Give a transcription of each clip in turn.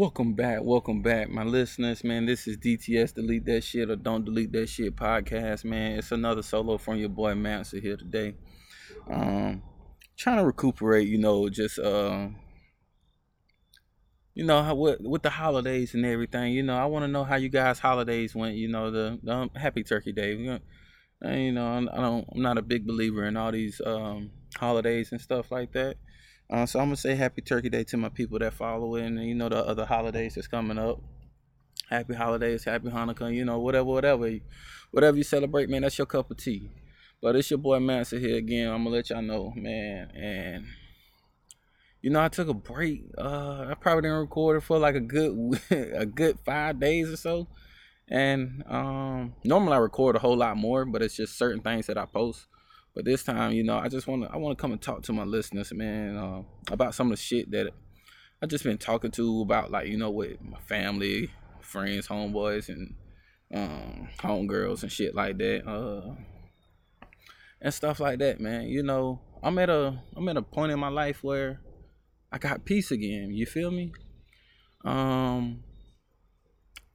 Welcome back, welcome back, my listeners, man. This is DTS Delete That Shit or Don't Delete That Shit podcast, man. It's another solo from your boy Mansa here today. Um, trying to recuperate, you know, just uh, you know how with with the holidays and everything. You know, I want to know how you guys' holidays went. You know, the, the um, Happy Turkey Day. You know, I don't, I'm not a big believer in all these um holidays and stuff like that. Uh, so I'm gonna say Happy Turkey Day to my people that follow it, and you know the other holidays that's coming up. Happy holidays, happy Hanukkah, you know whatever, whatever, whatever you celebrate, man. That's your cup of tea. But it's your boy Mansa here again. I'm gonna let y'all know, man, and you know I took a break. Uh, I probably didn't record it for like a good a good five days or so. And um, normally I record a whole lot more, but it's just certain things that I post. But this time, you know, I just want to I want to come and talk to my listeners, man, uh, about some of the shit that I just been talking to about, like you know, with my family, friends, homeboys, and um, homegirls and shit like that, uh, and stuff like that, man. You know, I'm at a I'm at a point in my life where I got peace again. You feel me? Um,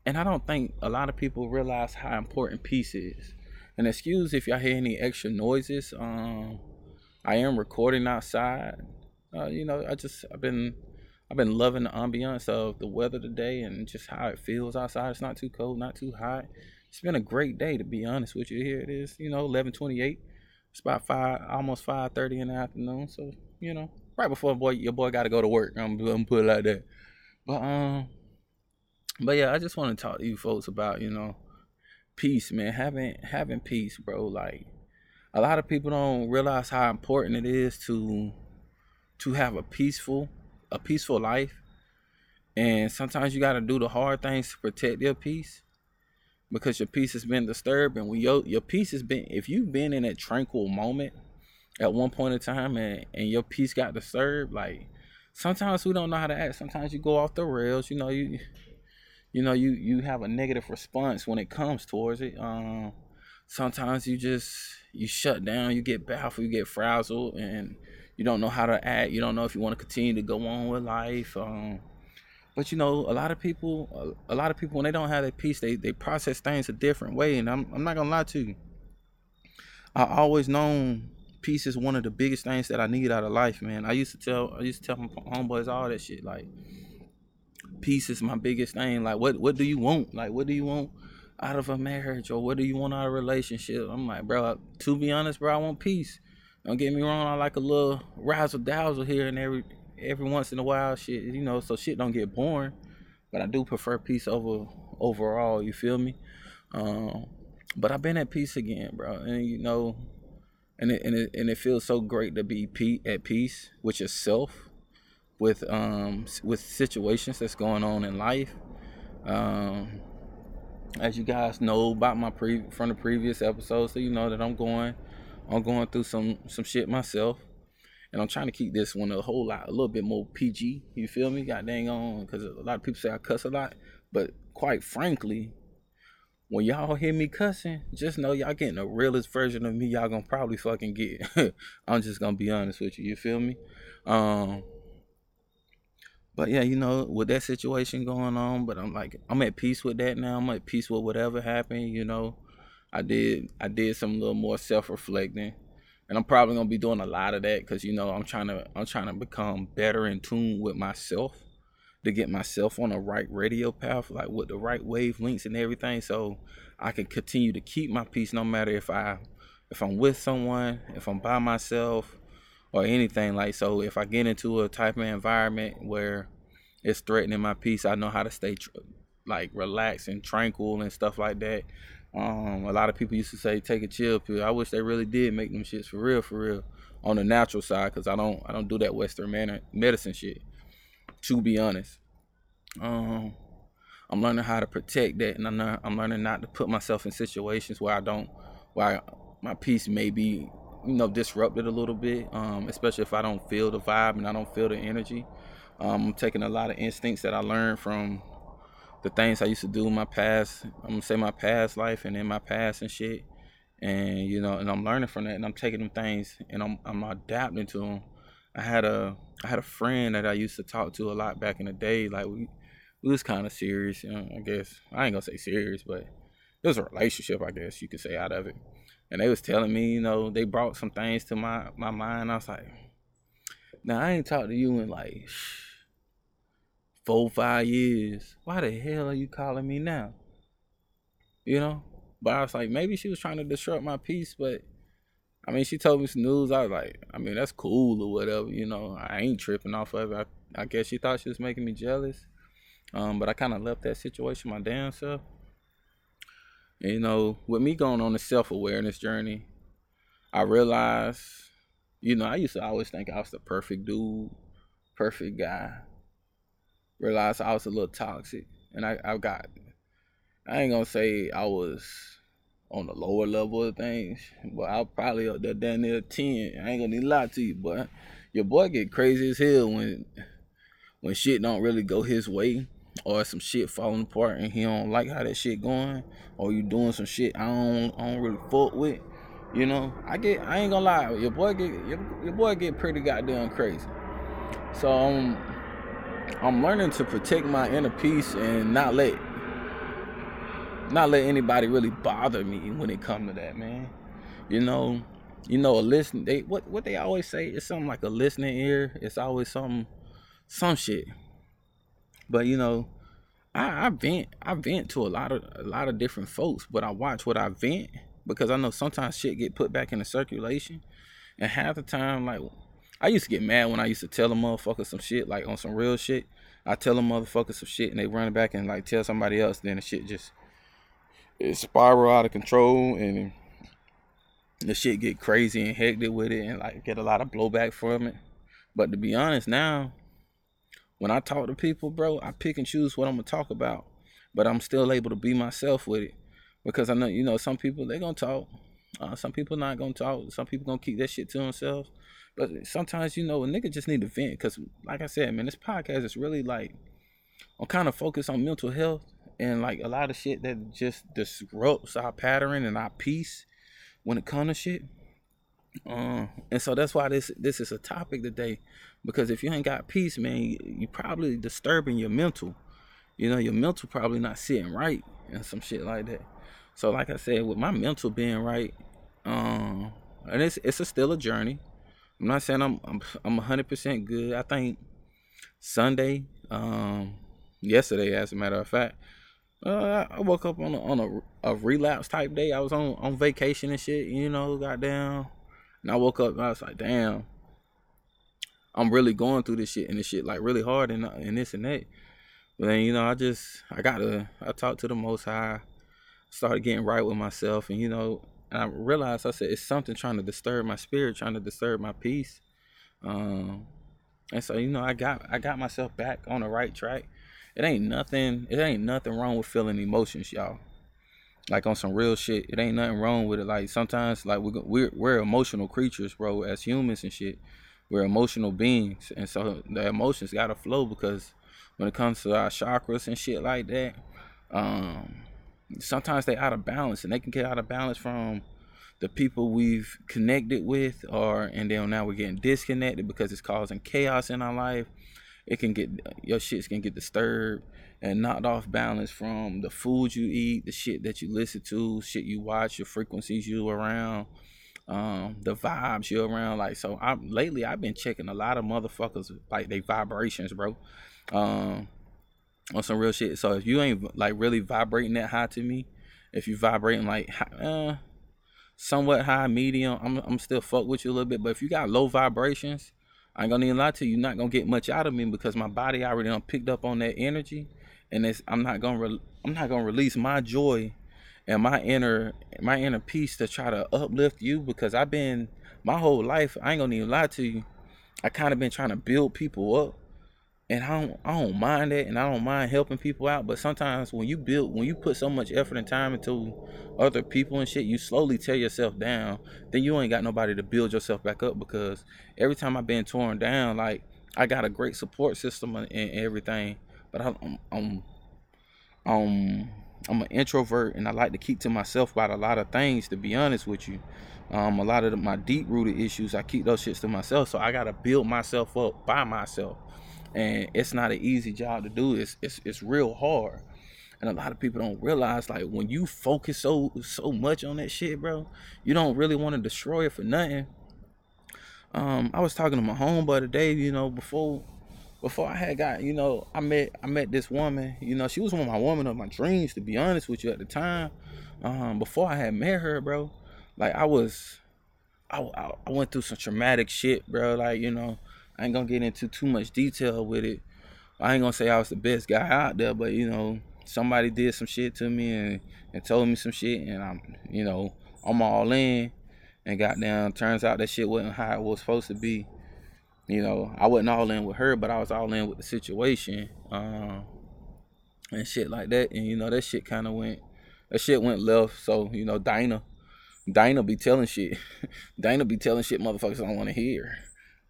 and I don't think a lot of people realize how important peace is. And excuse if y'all hear any extra noises. Um, I am recording outside. Uh, you know, I just I've been I've been loving the ambiance of the weather today and just how it feels outside. It's not too cold, not too hot. It's been a great day to be honest with you. Here it is, you know, eleven twenty eight. It's about five, almost five thirty in the afternoon. So you know, right before boy your boy got to go to work. I'm, I'm gonna put it like that. But um, but yeah, I just want to talk to you folks about you know peace, man. Having having peace, bro. Like a lot of people don't realize how important it is to to have a peaceful a peaceful life. And sometimes you got to do the hard things to protect your peace because your peace has been disturbed and when your your peace has been if you've been in a tranquil moment at one point in time and, and your peace got disturbed like sometimes we don't know how to act sometimes you go off the rails you know you you know you you have a negative response when it comes towards it. Um sometimes you just you shut down you get baffled you get frazzled and you don't know how to act. You don't know if you want to continue to go on with life um but you know a lot of people a, lot of people when they don't have that peace they they process things a different way and i'm, I'm not gonna lie to you. I always known peace is one of the biggest things that i need out of life man. I used to tell i used to tell my homeboys all that shit like peace is my biggest thing. Like, what what do you want? Like, what do you want out of a marriage, or what do you want out of a relationship? I'm like, bro. To be honest, bro, I want peace. Don't get me wrong. I like a little razzle dazzle here and every every once in a while. Shit, you know, so shit don't get boring. But I do prefer peace over overall. You feel me? Um, but I've been at peace again, bro. And you know, and it, and it and it feels so great to be at peace with yourself with um with situations that's going on in life. Um, as you guys know about my pre from the previous episode, so you know that I'm going I'm going through some some shit myself. And I'm trying to keep this one a whole lot, a little bit more PG. You feel me? God dang on, because a lot of people say I cuss a lot, but quite frankly, when y'all hear me cussing, just know y'all getting the realest version of me. Y'all gonna probably fucking get. I'm just gonna be honest with you. You feel me? Um, but yeah, you know, with that situation going on, but I'm like, I'm at peace with that now. I'm at peace with whatever happened. You know, I did, I did some little more self reflecting, and I'm probably gonna be doing a lot of that because you know I'm trying to, I'm trying to become better in tune with myself to get myself on the right radio path, like with the right wavelengths and everything, so I can continue to keep my peace no matter if I, if I'm with someone, if I'm by myself or anything like so if i get into a type of environment where it's threatening my peace i know how to stay tr- like relaxed and tranquil and stuff like that. Um, a lot of people used to say take a chill pill. I wish they really did make them shits for real for real on the natural side because i don't i don't do that western man- medicine shit to be honest. Um, i'm learning how to protect that and I'm, not, I'm learning not to put myself in situations where i don't where I, my peace may be you know disrupted a little bit, um, especially if I don't feel the vibe and I don't feel the energy. Um, I'm taking a lot of instincts that I learned from the things I used to do in my past. I'm gonna say my past life and in my past and shit. And you know, and I'm learning from that, and I'm taking them things and I'm I'm adapting to them. I had a I had a friend that I used to talk to a lot back in the day. Like we we was kind of serious. You know, I guess I ain't gonna say serious, but it was a relationship. I guess you could say out of it. And they was telling me, you know, they brought some things to my my mind. I was like, now I ain't talked to you in like four five years. Why the hell are you calling me now? You know. But I was like, maybe she was trying to disrupt my peace, but I mean, she told me some news. I was like, I mean, that's cool or whatever. You know, I ain't tripping off of it. I, I guess she thought she was making me jealous. Um, but I kind of left that situation my damn self. You know, with me going on the self awareness journey, I realized, you know, I used to always think I was the perfect dude, perfect guy. Realized I was a little toxic. And I, I got, I ain't gonna say I was on the lower level of things, but I'll probably up there down near 10. I ain't gonna need a lie to you, but your boy get crazy as hell when when shit don't really go his way or some shit falling apart and he don't like how that shit going, or you doing some shit I don't I don't really fuck with. You know, I get I ain't gonna lie, your boy get your, your boy get pretty goddamn crazy. So um, I'm learning to protect my inner peace and not let not let anybody really bother me when it come to that, man. You know, you know, a listen they what what they always say is something like a listening ear. It's always some some shit. But you know, I, I vent I vent to a lot of a lot of different folks, but I watch what I vent because I know sometimes shit get put back into circulation. And half the time, like I used to get mad when I used to tell a motherfucker some shit, like on some real shit. I tell a motherfucker some shit and they run it back and like tell somebody else, then the shit just it spiral out of control and the shit get crazy and hectic with it and like get a lot of blowback from it. But to be honest, now when I talk to people, bro, I pick and choose what I'm gonna talk about, but I'm still able to be myself with it because I know you know some people they gonna talk, uh, some people not gonna talk, some people gonna keep that shit to themselves. But sometimes you know a nigga just need to vent because, like I said, man, this podcast is really like I'm kind of focused on mental health and like a lot of shit that just disrupts our pattern and our peace when it comes to shit. Uh, and so that's why this this is a topic today because if you ain't got peace, man, you, you probably disturbing your mental. You know, your mental probably not sitting right and some shit like that. So, like I said, with my mental being right, um, and it's it's a still a journey. I'm not saying I'm I'm I'm 100% good. I think Sunday, um, yesterday, as a matter of fact, uh, I woke up on a, on a, a relapse type day. I was on on vacation and shit. You know, got down, and I woke up. and I was like, damn, I'm really going through this shit and this shit like really hard and and this and that. But then you know, I just I got to I talked to the Most High, started getting right with myself, and you know, and I realized I said it's something trying to disturb my spirit, trying to disturb my peace. Um, and so you know, I got I got myself back on the right track. It ain't nothing. It ain't nothing wrong with feeling emotions, y'all. Like on some real shit, it ain't nothing wrong with it. Like sometimes, like we're we're, we're emotional creatures, bro, as humans and shit we're emotional beings, and so the emotions gotta flow because when it comes to our chakras and shit like that, um, sometimes they out of balance, and they can get out of balance from the people we've connected with, or and then now we're getting disconnected because it's causing chaos in our life. It can get your shits can get disturbed and knocked off balance from the food you eat, the shit that you listen to, shit you watch, your frequencies you around um, the vibes you're around. Like so, I'm lately I've been checking a lot of motherfuckers like they vibrations, bro. Um, on some real shit. So if you ain't like really vibrating that high to me, if you vibrating like uh, somewhat high, medium, I'm I'm still fuck with you a little bit. But if you got low vibrations, I ain't gonna even lie to you. You're not gonna get much out of me because my body already done picked up on that energy, and it's I'm not gonna re- I'm not gonna release my joy and my inner my inner peace to try to uplift you because I've been my whole life, I ain't gonna even lie to you. I kind of been trying to build people up. And I don't I don't mind that and I don't mind helping people out. But sometimes when you build when you put so much effort and time into other people and shit, you slowly tear yourself down. Then you ain't got nobody to build yourself back up because every time I've been torn down, like I got a great support system and everything. But I'm I'm, I'm I'm an introvert and I like to keep to myself about a lot of things. To be honest with you, um, a lot of the, my deep rooted issues, I keep those shits to myself. So I gotta build myself up by myself. and it's not an easy job to do. It's it's it's real hard. And a lot of people don't realize like when you focus so so much on that shit, bro, you don't really want to destroy it for nothing. Um, I was talking to my homeboy today, you know, before before I had got, you know, I met I met this woman, you know, she was one of my woman of my dreams, to be honest with you at the time. Um, before I had met her, bro, like I was I, I went through some traumatic shit, bro. Like, you know, I ain't gonna get into too much detail with it. I ain't gonna say I was the best guy out there, but you know, somebody did some shit to me and, and told me some shit and I'm you know, I'm all in and got down. Turns out that shit wasn't how it was supposed to be. You know, I wasn't all in with her, but I was all in with the situation. Um, and shit like that. And you know, that shit kinda went that shit went left. So, you know, Dinah Dinah be telling shit. Dinah be telling shit motherfuckers don't want to hear.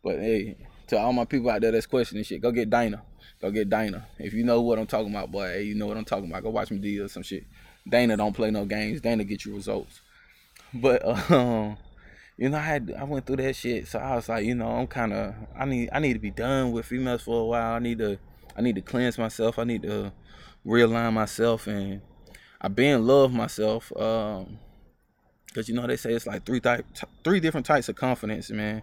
But hey, to all my people out there that's questioning shit, go get Dinah. Go get Dinah. If you know what I'm talking about, boy, hey, you know what I'm talking about. Go watch me deal some shit. Dana don't play no games. Dana get you results. But um, you know, I had I went through that shit, so I was like, you know, I'm kind of I need I need to be done with females for a while. I need to I need to cleanse myself. I need to realign myself, and I been love myself. Um, Cause you know they say it's like three type, three different types of confidence, man.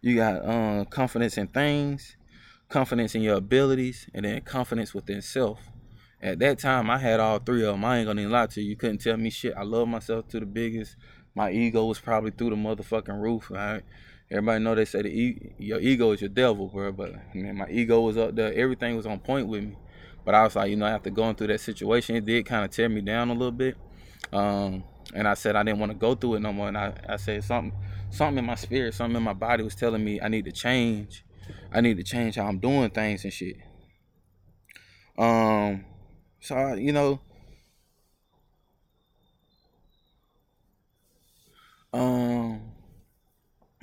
You got um, confidence in things, confidence in your abilities, and then confidence within self. At that time, I had all three of them. I ain't gonna lie to you. You couldn't tell me shit. I love myself to the biggest. My ego was probably through the motherfucking roof. Right? Everybody know they say the e- your ego is your devil, bro. But man, my ego was up there. Everything was on point with me. But I was like, you know, after going through that situation, it did kind of tear me down a little bit. Um, and I said I didn't want to go through it no more. And I, I said something something in my spirit, something in my body was telling me I need to change. I need to change how I'm doing things and shit. Um, so I, you know, um,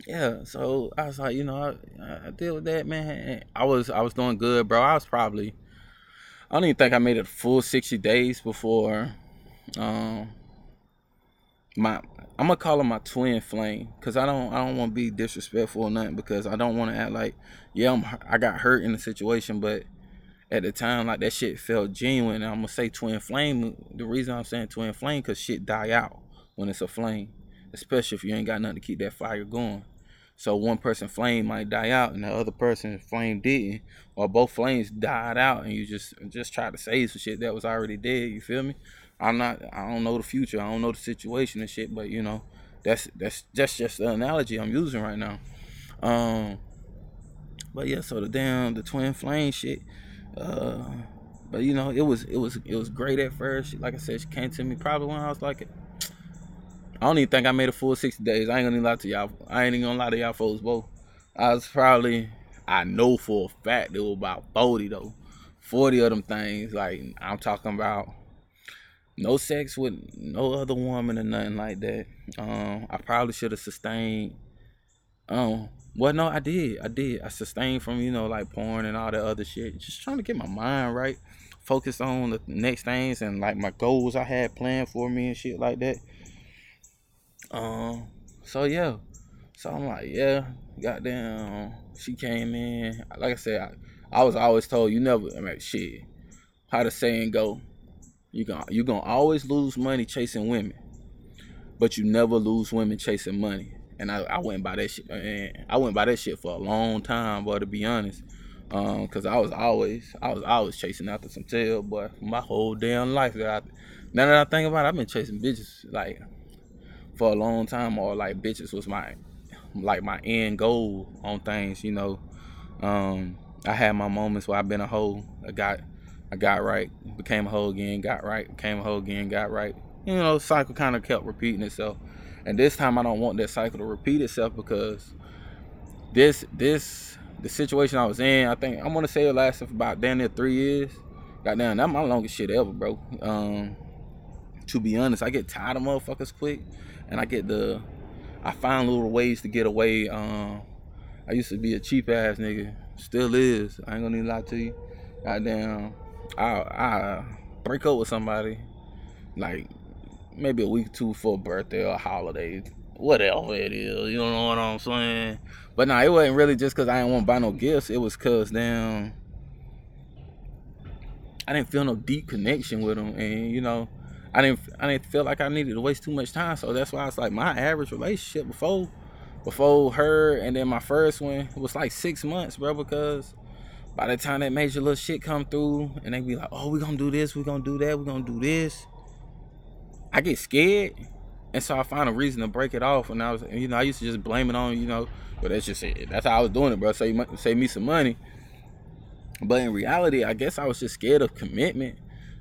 yeah. So I was like, you know, I, I deal with that, man. I was I was doing good, bro. I was probably I don't even think I made it full sixty days before um my I'm gonna call him my twin flame because I don't I don't want to be disrespectful or nothing because I don't want to act like yeah I'm I got hurt in the situation but at the time like that shit felt genuine and I'm gonna say twin flame the reason I'm saying twin flame because shit die out when it's a flame especially if you ain't got nothing to keep that fire going so one person flame might die out and the other person flame didn't or both flames died out and you just just try to save some shit that was already dead you feel me I'm not. I don't know the future. I don't know the situation and shit. But you know, that's that's just just the analogy I'm using right now. Um, but yeah, so the damn the twin flame shit. Uh, but you know, it was it was it was great at first. Like I said, she came to me probably when I was like, I don't even think I made a full sixty days. I ain't gonna lie to y'all. I ain't even gonna lie to y'all folks both. I was probably I know for a fact it was about forty though. Forty of them things. Like I'm talking about no sex with no other woman or nothing like that. Um, I probably should have sustained. Um, well, no, I did. I did. I sustained from you know like porn and all that other shit. Just trying to get my mind right, focus on the next things and like my goals I had planned for me and shit like that. Um, so yeah, so I'm like, yeah, goddamn. She came in. Like I said, I, I was always told you never. I mean, shit. How the saying go? You going you gonna always lose money chasing women, but you never lose women chasing money. And I, I went by that shit. And I went by that shit for a long time, but To be honest, um, cause I was always I was always chasing after some tail, but My whole damn life. That I, now that I think about it, I've been chasing bitches like for a long time, or like bitches was my like my end goal on things. You know, um, I had my moments where I've been a hoe. I got I got right, became a hoe again, got right, became a hoe again, got right. You know, cycle kind of kept repeating itself. And this time I don't want that cycle to repeat itself because this this the situation I was in, I think I'm gonna say it lasted for about damn near three years. Goddamn, that my longest shit ever, bro. Um, to be honest, I get tired of motherfuckers quick, and I get the, I find little ways to get away. Um, I used to be a cheap ass nigga, still is. I ain't gonna lie to you. Goddamn, I I break up with somebody like maybe a week or two a birthday or holiday, whatever it is. You know what I'm saying? But nah, it wasn't really just because I didn't want to buy no gifts. It was cause damn, I didn't feel no deep connection with them, and you know, I didn't I didn't feel like I needed to waste too much time. So that's why it's like my average relationship before before her and then my first one was like six months, bro, because by the time that major little shit come through and they be like, oh, we gonna do this, we gonna do that, we gonna do this. I get scared. And so I found a reason to break it off. And I was, you know, I used to just blame it on, you know, but that's just it. That's how I was doing it, bro. Save, save me some money. But in reality, I guess I was just scared of commitment.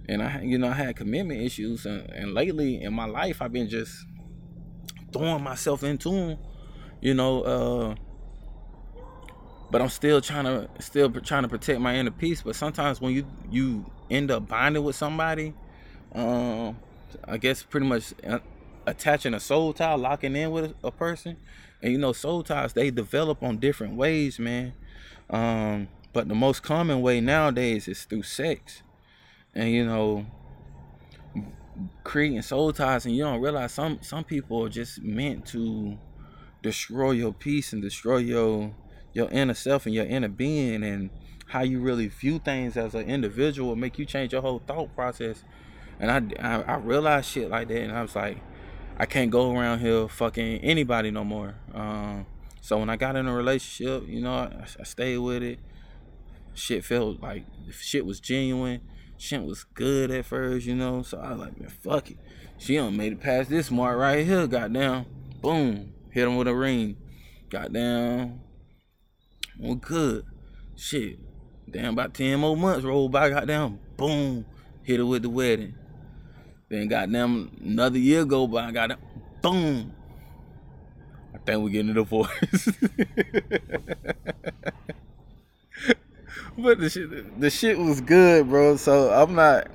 And I, you know, I had commitment issues. And, and lately in my life, I've been just throwing myself into them, you know, uh, but I'm still trying to still trying to protect my inner peace. But sometimes when you you end up binding with somebody, um, I guess pretty much uh, attaching a soul tie, locking in with a person, and you know soul ties they develop on different ways, man. Um, but the most common way nowadays is through sex, and you know creating soul ties, and you don't realize some some people are just meant to destroy your peace and destroy your your inner self and your inner being and how you really view things as an individual make you change your whole thought process. And I, I, I realized shit like that and i was like i can't go around here fucking anybody no more. Um, so when i got in a relationship you know I, I stayed with it. Shit felt like shit was genuine shit was good at first you know so i was like man fuck it she done made it past this mark right here goddamn boom hit him with a ring goddamn well, good. Shit. Damn, about 10 more months rolled by, goddamn, boom, hit her with the wedding. Then goddamn another year go by, goddamn, boom. I think we're getting a divorce. but the shit, the shit was good, bro. So I'm not.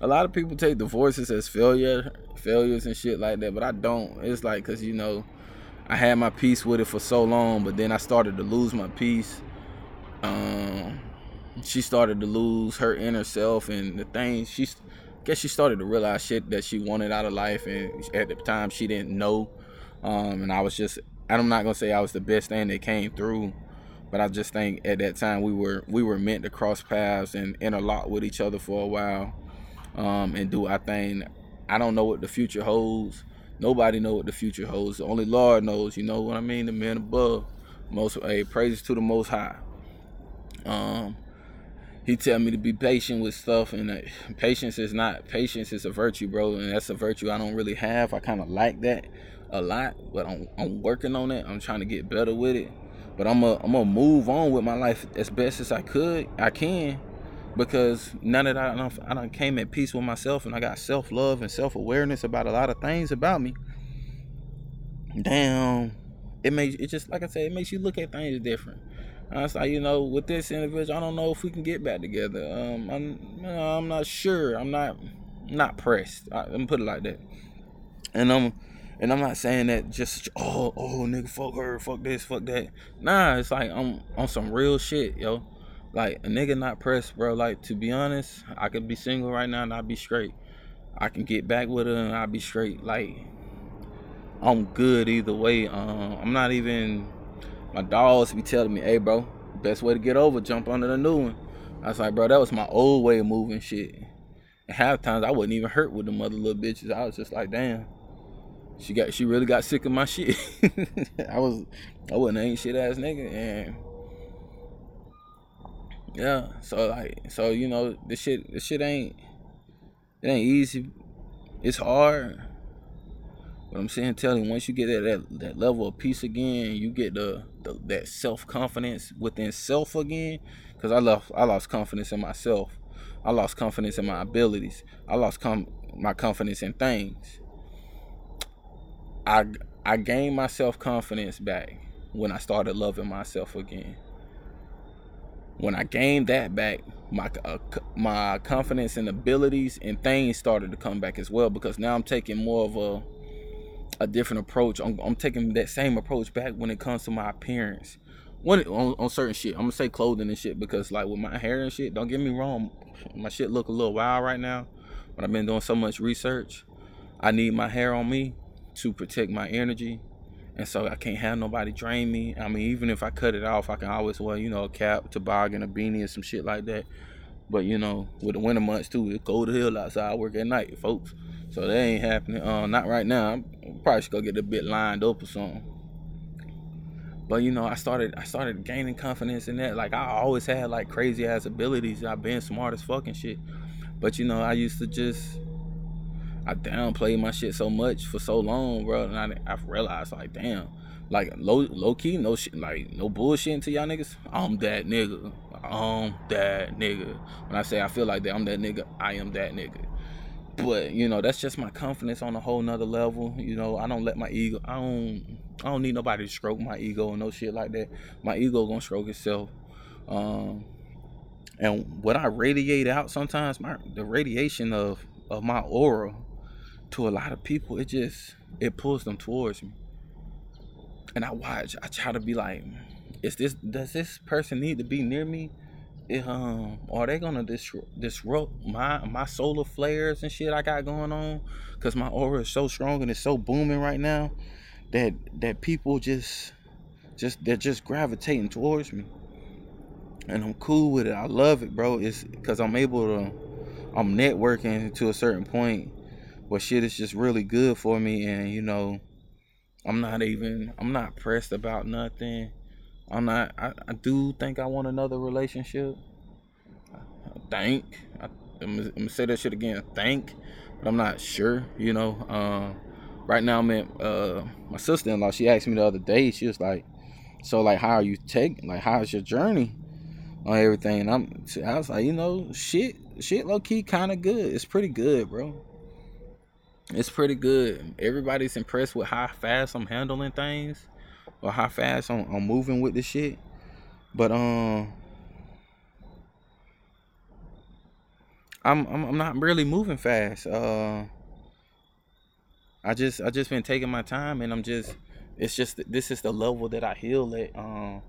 A lot of people take divorces as failure, failures and shit like that, but I don't. It's like, cause you know, I had my peace with it for so long, but then I started to lose my peace. Um, she started to lose her inner self and the things she I guess she started to realize shit that she wanted out of life and at the time she didn't know um, and I was just I'm not gonna say I was the best thing that came through but I just think at that time we were we were meant to cross paths and interlock with each other for a while um, and do our thing I don't know what the future holds Nobody know what the future holds. Only Lord knows. You know what I mean? The man above. Most hey, praises to the Most High. Um, he tell me to be patient with stuff, and uh, patience is not patience is a virtue, bro, and that's a virtue I don't really have. I kind of like that a lot, but I'm, I'm working on it. I'm trying to get better with it. But I'm a, I'm gonna move on with my life as best as I could, I can, because now that I don't, I don't came at peace with myself and I got self love and self awareness about a lot of things about me. Damn, it makes it just like I said, it makes you look at things different. I was like, you know, with this individual, I don't know if we can get back together. Um, I'm, I'm not sure. I'm not, not pressed. I, let me put it like that. And I'm, and I'm not saying that just oh, oh, nigga, fuck her, fuck this, fuck that. Nah, it's like I'm on some real shit, yo. Like a nigga not pressed, bro. Like to be honest, I could be single right now and I'd be straight. I can get back with her and I'd be straight. Like I'm good either way. Um, I'm not even. My dogs be telling me, "Hey, bro, best way to get over, jump under the new one." I was like, bro, that was my old way of moving shit. And half times I wasn't even hurt with them other little bitches. I was just like, damn. She got she really got sick of my shit. I was I wasn't an ain't shit ass nigga and yeah, so like, so you know, this shit, this shit ain't, it ain't easy. It's hard. But I'm saying, telling you, once you get that, that that level of peace again, you get the, the that self confidence within self again. Cause I lost I lost confidence in myself. I lost confidence in my abilities. I lost com- my confidence in things. I I gained my self confidence back when I started loving myself again when I gained that back, my uh, my confidence and abilities and things started to come back as well because now I'm taking more of a a different approach. I'm, I'm taking that same approach back when it comes to my appearance. When it, on, on certain shit, I'm gonna say clothing and shit because like with my hair and shit, don't get me wrong, my shit look a little wild right now. But I've been doing so much research. I need my hair on me to protect my energy and so I can't have nobody drain me. I mean, even if I cut it off, I can always wear, you know, a cap, toboggan, a beanie, or some shit like that. But you know, with the winter months too, it's cold as hell outside. I work at night, folks. So that ain't happening. Uh, not right now. I'm probably should go get a bit lined up or something. But you know, I started I started gaining confidence in that. Like I always had like crazy ass abilities. I've been smart as fucking shit. But you know, I used to just I downplayed my shit so much for so long, bro. And I I realized like, damn, like low low key, no shit, like no bullshit to y'all niggas. I'm that nigga. I'm that nigga. When I say I feel like that, I'm that nigga. I am that nigga. But you know, that's just my confidence on a whole nother level. You know, I don't let my ego. I don't. I don't need nobody to stroke my ego and no shit like that. My ego gonna stroke itself. Um, and what I radiate out sometimes, my the radiation of of my aura to a lot of people, it just it pulls them towards me. And I watch, I try to be like, is this does this person need to be near me? It, um, are they gonna disrupt, disrupt my my solar flares and shit I got going on? Cause my aura is so strong and it's so booming right now that that people just just they're just gravitating towards me and i'm cool with it i love it bro it's because i'm able to i'm networking to a certain point where shit is just really good for me and you know i'm not even i'm not pressed about nothing i'm not i, I do think i want another relationship i think I, am I'm gonna say that shit again think but i'm not sure you know um right now I'm at uh, my sister-in-law. She asked me the other day. She was like, "So like, how are you taking? Like, how's your journey on everything?" And I'm, I was like, you know, shit, shit, low key, kind of good. It's pretty good, bro. It's pretty good. Everybody's impressed with how fast I'm handling things, or how fast I'm, I'm moving with this shit. But um. I'm, I'm I'm not really moving fast. Uh I just I just been taking my time and I'm just it's just this is the level that I heal at um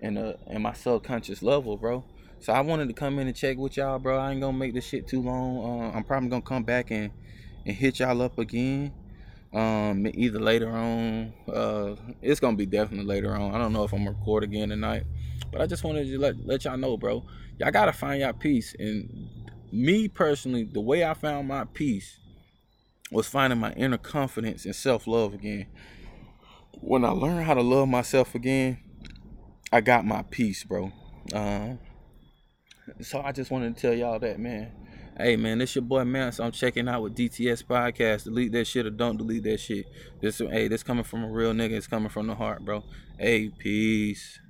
in a in my subconscious level, bro. So I wanted to come in and check with y'all, bro. I ain't gonna make this shit too long. Uh, I'm probably gonna come back and and hit y'all up again. Um, either later on. Uh, it's gonna be definitely later on. I don't know if I'm gonna record again tonight, but I just wanted to let let y'all know, bro. Y'all gotta find y'all peace. And me personally, the way I found my peace was finding my inner confidence and self love again. When I learned how to love myself again, I got my peace, bro. Uh, so I just wanted to tell y'all that, man. Hey, man, this your boy, man. So I'm checking out with DTS Podcast. Delete that shit or don't delete that shit. This, hey, this coming from a real nigga. It's coming from the heart, bro. Hey, peace.